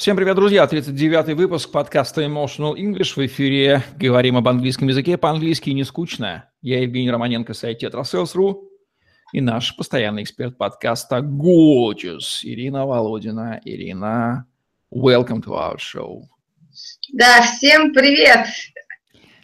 Всем привет, друзья! 39-й выпуск подкаста Emotional English в эфире. Говорим об английском языке по-английски не скучно. Я Евгений Романенко, сайт Tetrasales.ru и наш постоянный эксперт подкаста Gorgeous Ирина Володина. Ирина, welcome to our show. Да, всем привет!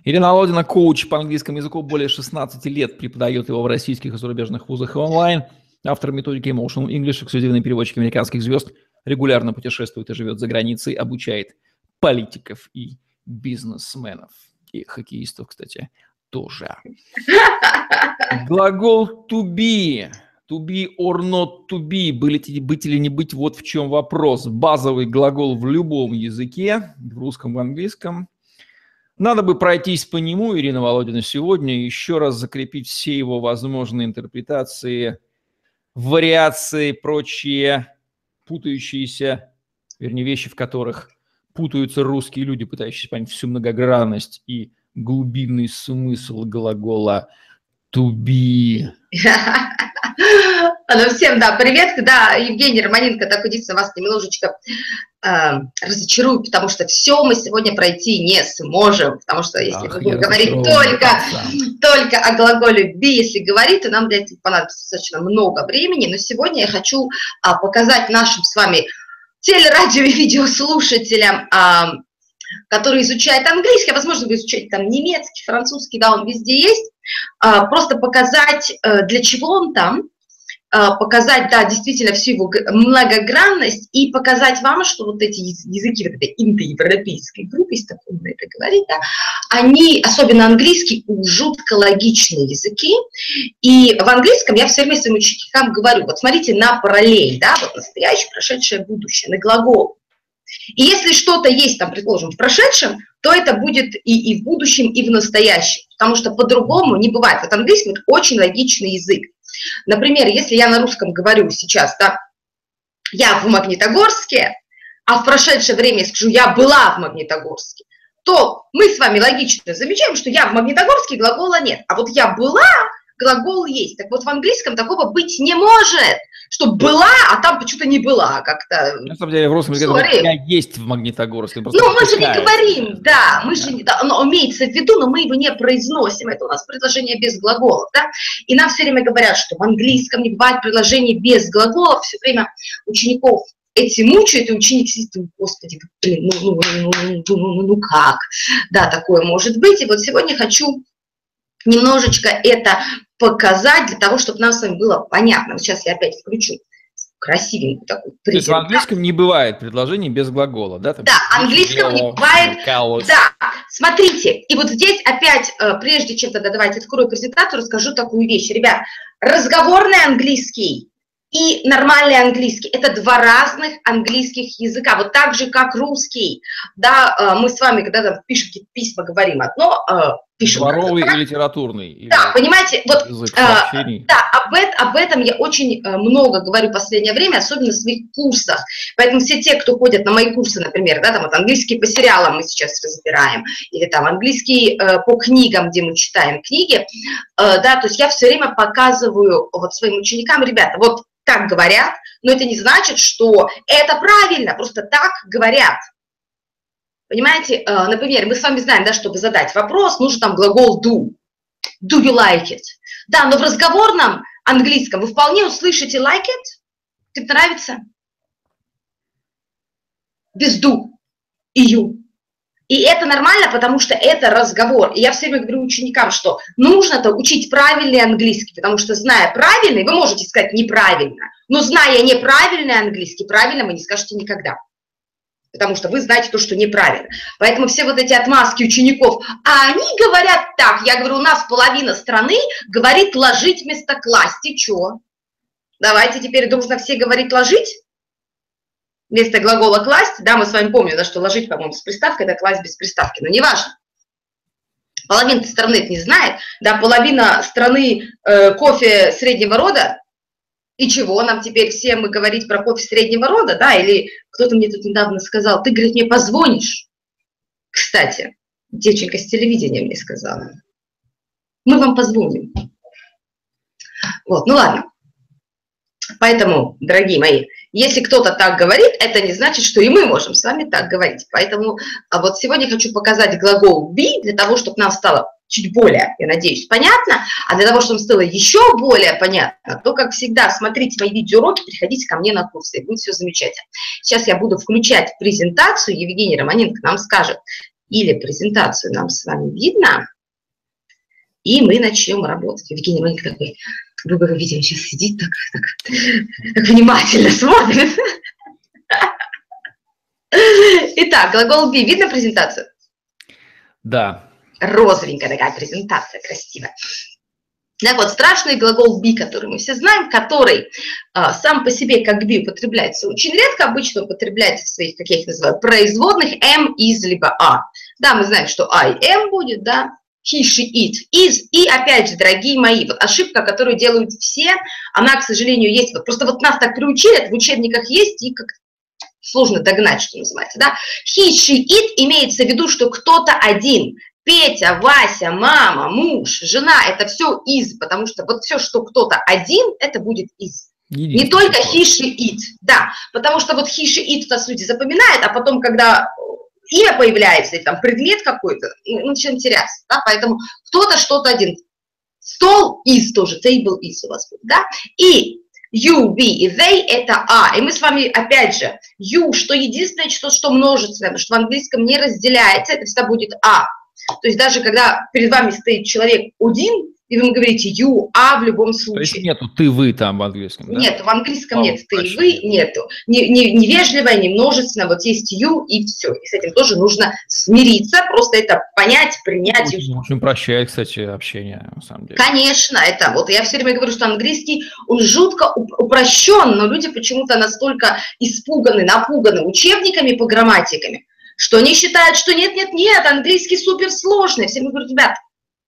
Ирина Володина, коуч по английскому языку, более 16 лет преподает его в российских и зарубежных вузах и онлайн. Автор методики Emotional English, эксклюзивный переводчик американских звезд – регулярно путешествует и живет за границей, обучает политиков и бизнесменов. И хоккеистов, кстати, тоже. Глагол to be. To be or not to be. Быть, быть или не быть, вот в чем вопрос. Базовый глагол в любом языке, в русском, в английском. Надо бы пройтись по нему, Ирина Володина, сегодня, еще раз закрепить все его возможные интерпретации, вариации, прочие путающиеся, вернее, вещи, в которых путаются русские люди, пытающиеся понять всю многогранность и глубинный смысл глагола to be. Ну, всем, да, привет. Да, Евгений Романенко, так единственное, вас немножечко э, разочарую, потому что все мы сегодня пройти не сможем, потому что если Ах, мы будем говорить только, только о глаголе be, если говорить, то нам для этого понадобится достаточно много времени, но сегодня я хочу а, показать нашим с вами телерадио и видеослушателям, а, которые изучают английский, а возможно, вы изучаете там немецкий, французский, да, он везде есть, а, просто показать, а, для чего он там, показать, да, действительно всю его многогранность и показать вам, что вот эти языки вот этой индоевропейской группы, если так можно это говорить, да, они, особенно английский, жутко логичные языки. И в английском я все время своим ученикам говорю, вот смотрите на параллель, да, вот настоящее, прошедшее, будущее, на глагол. И если что-то есть там, предположим, в прошедшем, то это будет и, и в будущем, и в настоящем, потому что по-другому не бывает. Вот английский это очень логичный язык. Например, если я на русском говорю сейчас, да, я в Магнитогорске, а в прошедшее время скажу, я была в Магнитогорске, то мы с вами логично замечаем, что я в Магнитогорске глагола нет. А вот я была, глагол есть. Так вот в английском такого быть не может что была, а там почему-то не была как-то. На самом деле в русском языке я есть в Магнитогорске. Ну, мы же не говорим, да, мы же, да, оно имеется в виду, но мы его не произносим. Это у нас предложение без глаголов, да. И нам все время говорят, что в английском не бывает предложений без глаголов. Все время учеников эти мучают, и ученик сидит, господи, блин, ну, ну, ну, ну, ну, ну, ну как, да, такое может быть. И вот сегодня хочу немножечко это показать для того, чтобы нам с вами было понятно. Вот сейчас я опять включу красивенькую такую То есть в английском не бывает предложений без глагола, да? Там да, английском не бывает. Да, смотрите, и вот здесь опять, э, прежде чем тогда давайте открою презентацию, расскажу такую вещь. Ребят, разговорный английский и нормальный английский – это два разных английских языка, вот так же, как русский. Да, э, мы с вами, когда там пишем какие-то письма, говорим одно, э, пишем. Дворовый и литературный. Да, понимаете, вот э, да, об, об этом я очень э, много говорю в последнее время, особенно в своих курсах. Поэтому все те, кто ходят на мои курсы, например, да, там вот английский по сериалам мы сейчас разбираем, или там английский э, по книгам, где мы читаем книги, э, да, то есть я все время показываю вот своим ученикам, ребята, вот как говорят, но это не значит, что это правильно, просто так говорят. Понимаете, э, например, мы с вами знаем, да, чтобы задать вопрос, нужен там глагол do. Do you like it? Да, но в разговорном английском вы вполне услышите like it, тебе нравится? Без do и you. И это нормально, потому что это разговор. И я все время говорю ученикам, что нужно-то учить правильный английский, потому что зная правильный, вы можете сказать неправильно, но зная неправильный английский, правильно вы не скажете никогда потому что вы знаете то, что неправильно. Поэтому все вот эти отмазки учеников, а они говорят так, я говорю, у нас половина страны говорит ложить вместо класть, и что? Давайте теперь нужно все говорить ложить? Вместо глагола класть, да, мы с вами помним, да, что ложить, по-моему, с приставкой, да, класть без приставки, но неважно. Половина страны это не знает, да, половина страны э, кофе среднего рода, и чего нам теперь всем говорить про кофе среднего рода, да, или кто-то мне тут недавно сказал, ты, говорит, мне позвонишь. Кстати, девчонка с телевидения мне сказала, мы вам позвоним. Вот, ну ладно. Поэтому, дорогие мои, Если кто-то так говорит, это не значит, что и мы можем с вами так говорить. Поэтому а вот сегодня хочу показать глагол be для того, чтобы нам стало чуть более, я надеюсь, понятно. А для того, чтобы стало еще более понятно, то, как всегда, смотрите мои видеоуроки, приходите ко мне на курсы, и будет все замечательно. Сейчас я буду включать презентацию, Евгений Романенко нам скажет, или презентацию нам с вами видно, и мы начнем работать. Евгений Романенко такой, вы бы видели, сейчас сидит так, так, так внимательно смотрит. Итак, глагол be. Видно презентацию? Да, розовенькая такая презентация красивая. Так вот, страшный глагол be, который мы все знаем, который а, сам по себе как be употребляется очень редко, обычно употребляется в своих, как я их называю, производных am, is, либо are. Да, мы знаем, что I am будет, да, he, she, it, is. И опять же, дорогие мои, вот ошибка, которую делают все, она, к сожалению, есть. Вот просто вот нас так приучили, в учебниках есть, и как сложно догнать, что называется, да. He, she, it имеется в виду, что кто-то один. Петя, Вася, мама, муж, жена – это все из, потому что вот все, что кто-то один, это будет из. Не только he, she, it, да, потому что вот he, she, it нас люди запоминают, а потом, когда имя появляется, или там предмет какой-то, ну, начинаем теряться, да, поэтому кто-то что-то один. Стол из тоже, table is у вас будет, да, и you, we и they – это а. И мы с вами, опять же, you, что единственное число, что множественное, потому что в английском не разделяется, это всегда будет а. То есть даже когда перед вами стоит человек один, и вы говорите you, а в любом случае. То есть нету ты, вы там в английском, да? Нет, в английском а, нет ты, и вы, нету. Не, не, не вежливое, не множественное, вот есть you и все. И с этим тоже нужно смириться, просто это понять, принять. Очень, очень прощает, кстати, общение, на самом деле. Конечно, это вот я все время говорю, что английский, он жутко упрощен, но люди почему-то настолько испуганы, напуганы учебниками по грамматиками, что они считают, что нет-нет-нет, английский суперсложный. Все говорят, ребят,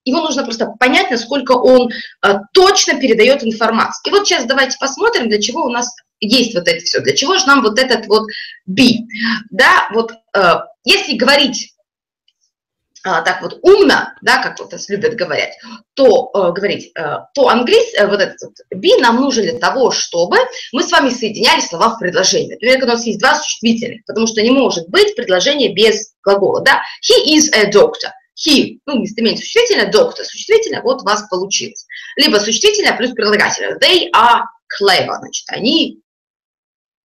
его нужно просто понять, насколько он э, точно передает информацию. И вот сейчас давайте посмотрим, для чего у нас есть вот это все, для чего же нам вот этот вот be. Да, вот э, если говорить а, так вот умно, да, как вот нас любят говорить, то э, говорить, э, то английский, э, вот этот вот be нам нужен для того, чтобы мы с вами соединяли слова в предложении. Например, когда у нас есть два существительных, потому что не может быть предложение без глагола, да. He is a doctor. He, ну, местоимение существительное, доктор, существительное, вот у вас получилось. Либо существительное плюс прилагательное. They are clever, значит, они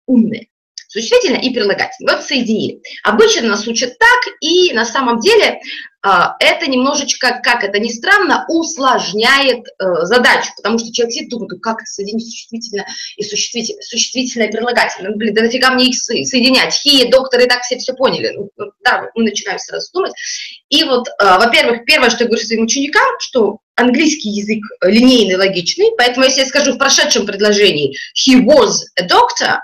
умные существительное и прилагательное. Вот соединили. Обычно нас учат так, и на самом деле а, это немножечко, как это ни странно, усложняет э, задачу, потому что человек сидит думает, как это соединить существительное и существительное, существительное и прилагательное. Ну, блин, да нафига мне их соединять? Хи, доктор, и так все все поняли. Ну, ну, да, мы начинаем сразу думать. И вот, а, во-первых, первое, что я говорю своим ученикам, что английский язык линейный, логичный, поэтому если я скажу в прошедшем предложении he was a doctor,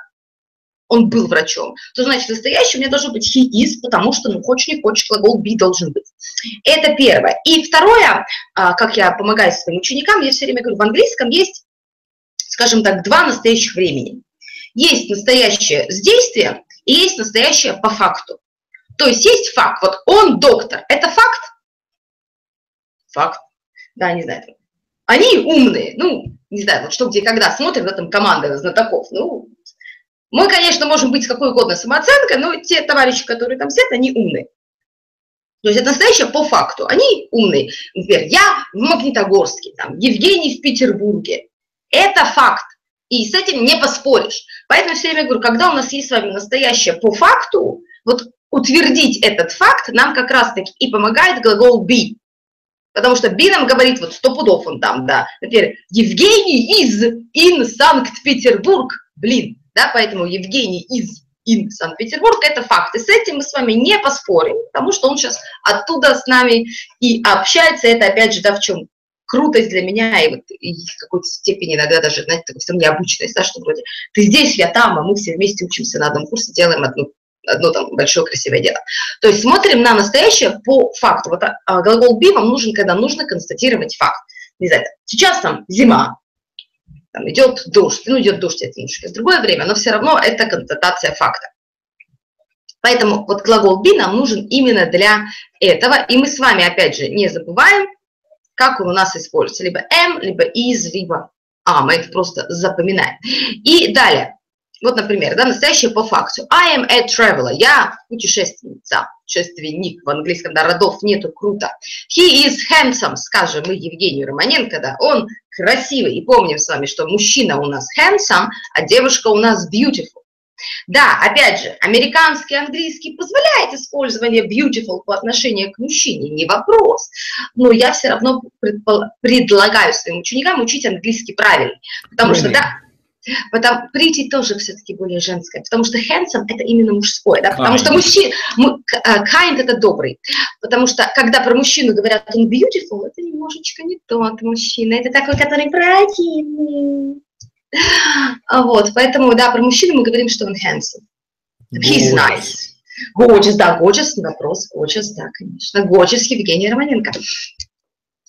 он был врачом, то значит настоящий у меня должен быть he is, потому что, ну, хочешь не хочешь, глагол be должен быть. Это первое. И второе, а, как я помогаю своим ученикам, я все время говорю, в английском есть, скажем так, два настоящих времени. Есть настоящее с действием и есть настоящее по факту. То есть есть факт, вот он доктор, это факт? Факт. Да, не знаю. Они умные, ну, не знаю, вот что где когда смотрят, в этом команда знатоков, ну, мы, конечно, можем быть с какой угодно самооценкой, но те товарищи, которые там сидят, они умные. То есть это настоящее по факту. Они умные. Например, я в Магнитогорске, там, Евгений в Петербурге. Это факт. И с этим не поспоришь. Поэтому все время говорю, когда у нас есть с вами настоящее по факту, вот утвердить этот факт нам как раз-таки и помогает глагол be. Потому что be нам говорит, вот сто пудов он там, да. Например, Евгений из in Санкт-Петербург. Блин, да, поэтому Евгений из in Санкт-Петербург, это факт. И с этим мы с вами не поспорим, потому что он сейчас оттуда с нами и общается. Это, опять же, да, в чем крутость для меня и, вот, и в какой-то степени иногда даже, знаете, такой все необычность, да, что вроде ты здесь, я там, а мы все вместе учимся на одном курсе, делаем одну одно там большое красивое дело. То есть смотрим на настоящее по факту. Вот а, глагол be вам нужен, когда нужно констатировать факт. Не знаю, сейчас там зима, там идет дождь, ну идет дождь, это немножко в другое время, но все равно это констатация факта. Поэтому вот глагол be нам нужен именно для этого, и мы с вами, опять же, не забываем, как он у нас используется, либо am, либо is, либо а, мы это просто запоминаем. И далее, Вот, например, да, настоящее по факту. I am a traveler. Я путешественница, путешественник. В английском да, родов нету, круто. He is handsome, скажем мы Евгению Романенко, да, он красивый. И помним с вами, что мужчина у нас handsome, а девушка у нас beautiful. Да, опять же, американский английский позволяет использование beautiful по отношению к мужчине, не вопрос. Но я все равно предлагаю своим ученикам учить английский правильно. Потому что, да, Потому pretty тоже все-таки более женское, потому что handsome это именно мужское, да, потому kind. что мужчина, э, kind это добрый, потому что когда про мужчину говорят он beautiful, это немножечко не тот мужчина, это такой, который противный. Вот, поэтому, да, про мужчину мы говорим, что он handsome. He's nice. Gorgeous, да, gorgeous, вопрос, gorgeous, да, конечно. Gorgeous Евгений Романенко.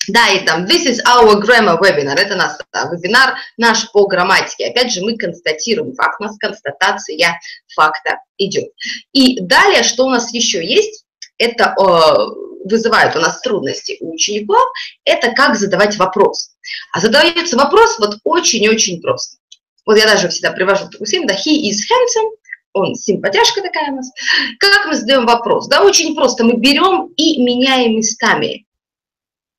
Да, и там, this is our grammar webinar, это наш да, вебинар наш по грамматике. Опять же, мы констатируем факт, у нас констатация факта идет. И далее, что у нас еще есть, это э, вызывает у нас трудности у учеников, это как задавать вопрос. А задается вопрос вот очень-очень просто. Вот я даже всегда привожу такую схему, да, he is handsome, он симпатяшка такая у нас. Как мы задаем вопрос? Да, очень просто. Мы берем и меняем местами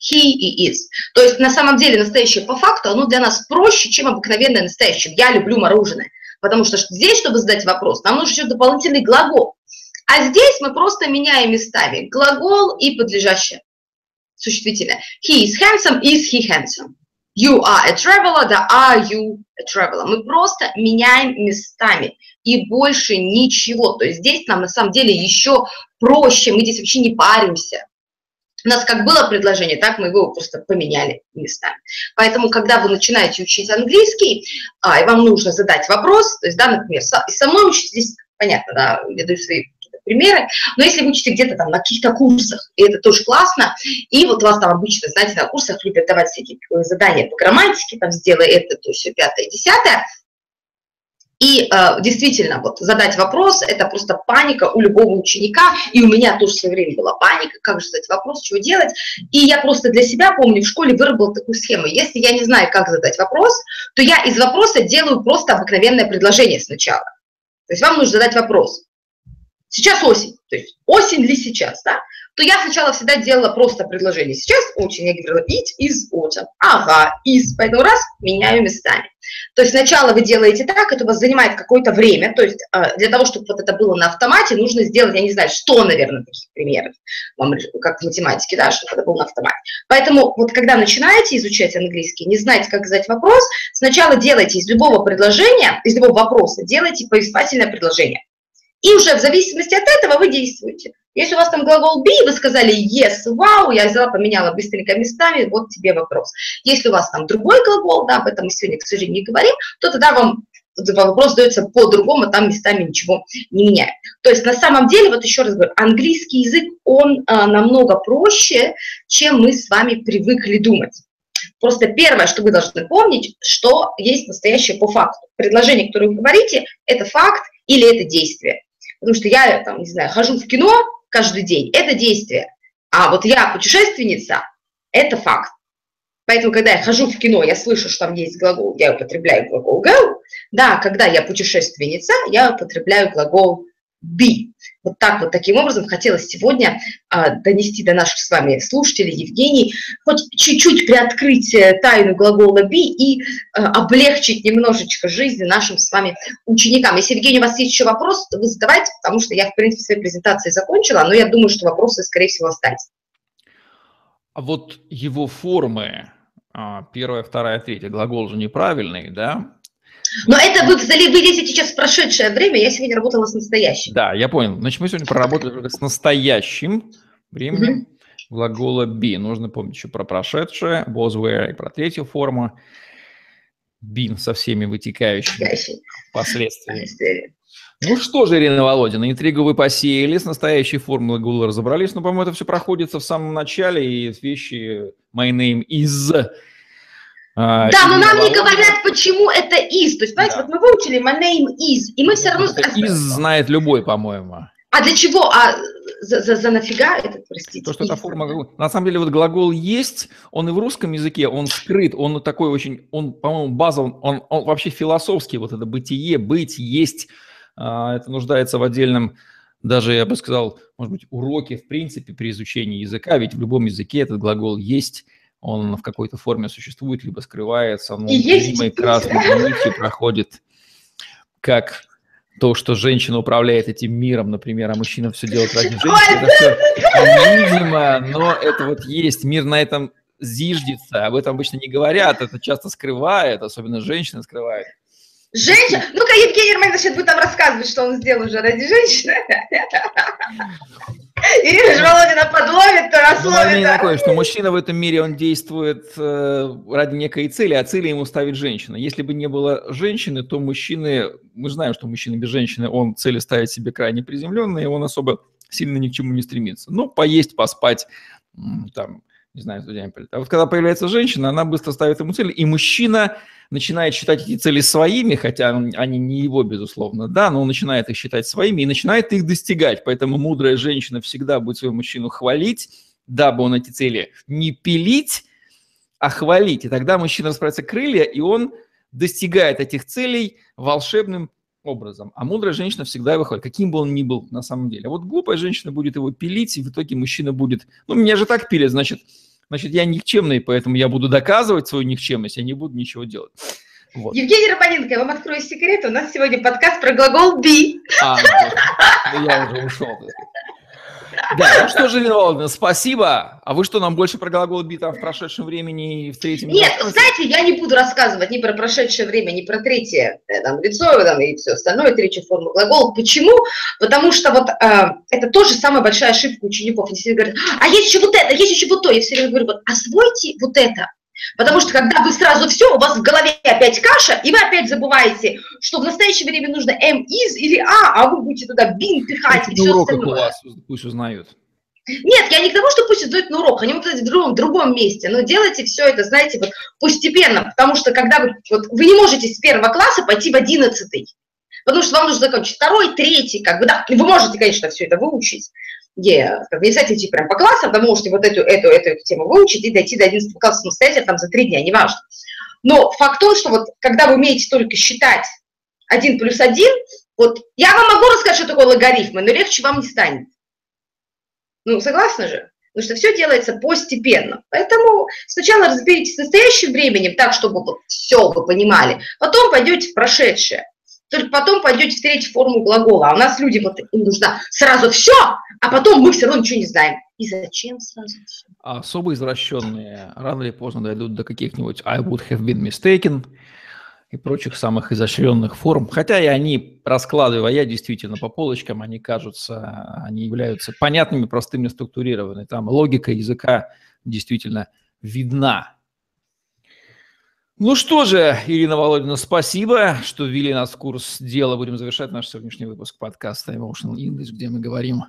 he и is. То есть на самом деле настоящее по факту, оно для нас проще, чем обыкновенное настоящее. Я люблю мороженое. Потому что здесь, чтобы задать вопрос, нам нужен еще дополнительный глагол. А здесь мы просто меняем местами глагол и подлежащее существительное. He is handsome, is he handsome. You are a traveler, да, are you a traveler. Мы просто меняем местами и больше ничего. То есть здесь нам на самом деле еще проще, мы здесь вообще не паримся. У нас как было предложение, так мы его просто поменяли местами. Поэтому, когда вы начинаете учить английский, а, и вам нужно задать вопрос, то есть, да, например, со, мной учить здесь, понятно, да, я даю свои примеры, но если вы учите где-то там на каких-то курсах, и это тоже классно, и вот вас там обычно, знаете, на курсах любят давать всякие задания по грамматике, там, сделай это, то все пятое, десятое, и э, действительно, вот задать вопрос – это просто паника у любого ученика, и у меня тоже в свое время была паника, как же задать вопрос, что делать. И я просто для себя, помню, в школе выработала такую схему. Если я не знаю, как задать вопрос, то я из вопроса делаю просто обыкновенное предложение сначала. То есть вам нужно задать вопрос. Сейчас осень, то есть осень ли сейчас, да? то я сначала всегда делала просто предложение. Сейчас очень, я говорила, it is autumn. Ага, is, поэтому раз, меняю местами. То есть сначала вы делаете так, это у вас занимает какое-то время, то есть а, для того, чтобы вот это было на автомате, нужно сделать, я не знаю, что, наверное, таких примеров, как в математике, да, чтобы это было на автомате. Поэтому вот когда начинаете изучать английский, не знаете, как задать вопрос, сначала делайте из любого предложения, из любого вопроса, делайте повествовательное предложение. И уже в зависимости от этого вы действуете. Если у вас там глагол be, вы сказали yes, wow, я взяла, поменяла быстренько местами, вот тебе вопрос. Если у вас там другой глагол, да, об этом мы сегодня, к сожалению, не говорим, то тогда вам вопрос дается по-другому, там местами ничего не меняет. То есть на самом деле, вот еще раз говорю, английский язык, он а, намного проще, чем мы с вами привыкли думать. Просто первое, что вы должны помнить, что есть настоящее по факту. Предложение, которое вы говорите, это факт или это действие. Потому что я, там, не знаю, хожу в кино каждый день, это действие. А вот я путешественница, это факт. Поэтому, когда я хожу в кино, я слышу, что там есть глагол, я употребляю глагол go. Да, когда я путешественница, я употребляю глагол be. Вот так вот, таким образом, хотелось сегодня а, донести до наших с вами слушателей, Евгений, хоть чуть-чуть приоткрыть э, тайну глагола be и а, облегчить немножечко жизнь нашим с вами ученикам. Если, Евгений, у вас есть еще вопрос, то вы задавайте, потому что я, в принципе, своей презентации закончила, но я думаю, что вопросы, скорее всего, остались. А вот его формы, а, первая, вторая, третья, глагол же неправильный, да? Но это вы, вы видите сейчас в прошедшее время, я сегодня работала с настоящим. Да, я понял. Значит, мы сегодня проработали с настоящим временем mm-hmm. глагола be. Нужно помнить еще про прошедшее, was, were и про третью форму. Been со всеми вытекающими последствиями. Ну что же, Ирина Володина, интригу вы посеяли, с настоящей формулой глагола разобрались, но, по-моему, это все проходится в самом начале, и вещи my name is да, но нам не говорят, почему это из. То есть, понимаете, да. вот мы выучили my name is, и мы все равно... из знает любой, по-моему. А для чего? А за, за, за нафига это, простите? То, что это форма... На самом деле вот глагол «есть», он и в русском языке, он скрыт, он такой очень, он, по-моему, базовый, он, он вообще философский, вот это бытие, быть, есть, а, это нуждается в отдельном, даже, я бы сказал, может быть, уроке, в принципе, при изучении языка, ведь в любом языке этот глагол «есть», он в какой-то форме существует, либо скрывается, он и красной нитью проходит, как то, что женщина управляет этим миром, например, а мужчина все делает ради женщины, это все невидимо, но это вот есть, мир на этом зиждется, об этом обычно не говорят, это часто скрывает, особенно женщины скрывают. Женщина? Ну-ка, Евгений Романович сейчас будет нам рассказывать, что он сделал уже ради женщины. Ирина же Володина подловит, то расловит. Ну, такое, что мужчина в этом мире, он действует э, ради некой цели, а цели ему ставит женщина. Если бы не было женщины, то мужчины, мы знаем, что мужчина без женщины, он цели ставит себе крайне приземленные, он особо сильно ни к чему не стремится. Ну, поесть, поспать, там, не знаю, студент. А вот когда появляется женщина, она быстро ставит ему цели, и мужчина начинает считать эти цели своими, хотя они не его, безусловно, да, но он начинает их считать своими и начинает их достигать. Поэтому мудрая женщина всегда будет своего мужчину хвалить, дабы он эти цели не пилить, а хвалить. И тогда мужчина расправится крылья, и он достигает этих целей волшебным образом. А мудрая женщина всегда его хвалит, каким бы он ни был на самом деле. А вот глупая женщина будет его пилить, и в итоге мужчина будет, ну, меня же так пилят, значит, значит, я никчемный, поэтому я буду доказывать свою никчемность, я не буду ничего делать. Вот. Евгений Романенко, я вам открою секрет, у нас сегодня подкаст про глагол be. А, ну, я уже ушел. Да, ну что же, Ирина спасибо. А вы что, нам больше про глагол там в прошедшем времени и в третьем? Нет, знаете, я не буду рассказывать ни про прошедшее время, ни про третье э, там, лицо там, и все остальное, третью форму глагола. Почему? Потому что вот э, это тоже самая большая ошибка учеников. Они все говорят, а есть еще вот это, есть еще вот то. Я все время говорю, вот освойте вот это, Потому что когда вы сразу все, у вас в голове опять каша, и вы опять забываете, что в настоящее время нужно M из или А, а вы будете туда бин пихать и все остальное. у вас пусть узнают. Нет, я не к тому, что пусть идут на урок, они будут в другом, в другом месте, но делайте все это, знаете, вот постепенно, потому что когда вы, вот, вы не можете с первого класса пойти в одиннадцатый, потому что вам нужно закончить второй, третий, как бы, да, вы можете, конечно, все это выучить, где не обязательно идти прям по классам, вы можете вот эту, эту, эту, эту тему выучить и дойти до 11 класса самостоятельно там за три дня, неважно. Но факт тот, что вот когда вы умеете только считать 1 плюс 1, вот я вам могу рассказать, что такое логарифмы, но легче вам не станет. Ну, согласны же? Потому что все делается постепенно. Поэтому сначала разберитесь с настоящим временем так, чтобы все вы понимали, потом пойдете в прошедшее. Только потом пойдете в третью форму глагола. А у нас люди, вот им нужно сразу все, а потом мы все равно ничего не знаем. И зачем сразу все? А особо извращенные рано или поздно дойдут до каких-нибудь I would have been mistaken и прочих самых изощренных форм. Хотя и они, раскладывая действительно по полочкам, они кажутся, они являются понятными, простыми, структурированными. Там логика языка действительно видна. Ну что же, Ирина Володина, спасибо, что ввели нас в курс дела. Будем завершать наш сегодняшний выпуск подкаста Emotional English, где мы говорим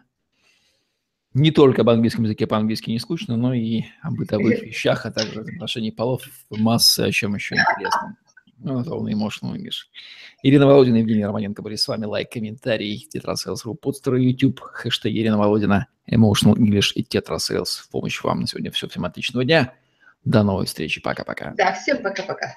не только об английском языке, по-английски не скучно, но и о бытовых вещах, а также отношении полов, массы, о чем еще интересно. Ну, это он Emotional English. Ирина Володина, Евгений Романенко были с вами. Лайк, комментарий, тетрасейлс.ру, подстер YouTube, хэштег Ирина Володина, Emotional English и тетрасейлс. В помощь вам на сегодня все. Всем отличного дня. До новой встречи. Пока-пока. Да, всем пока-пока.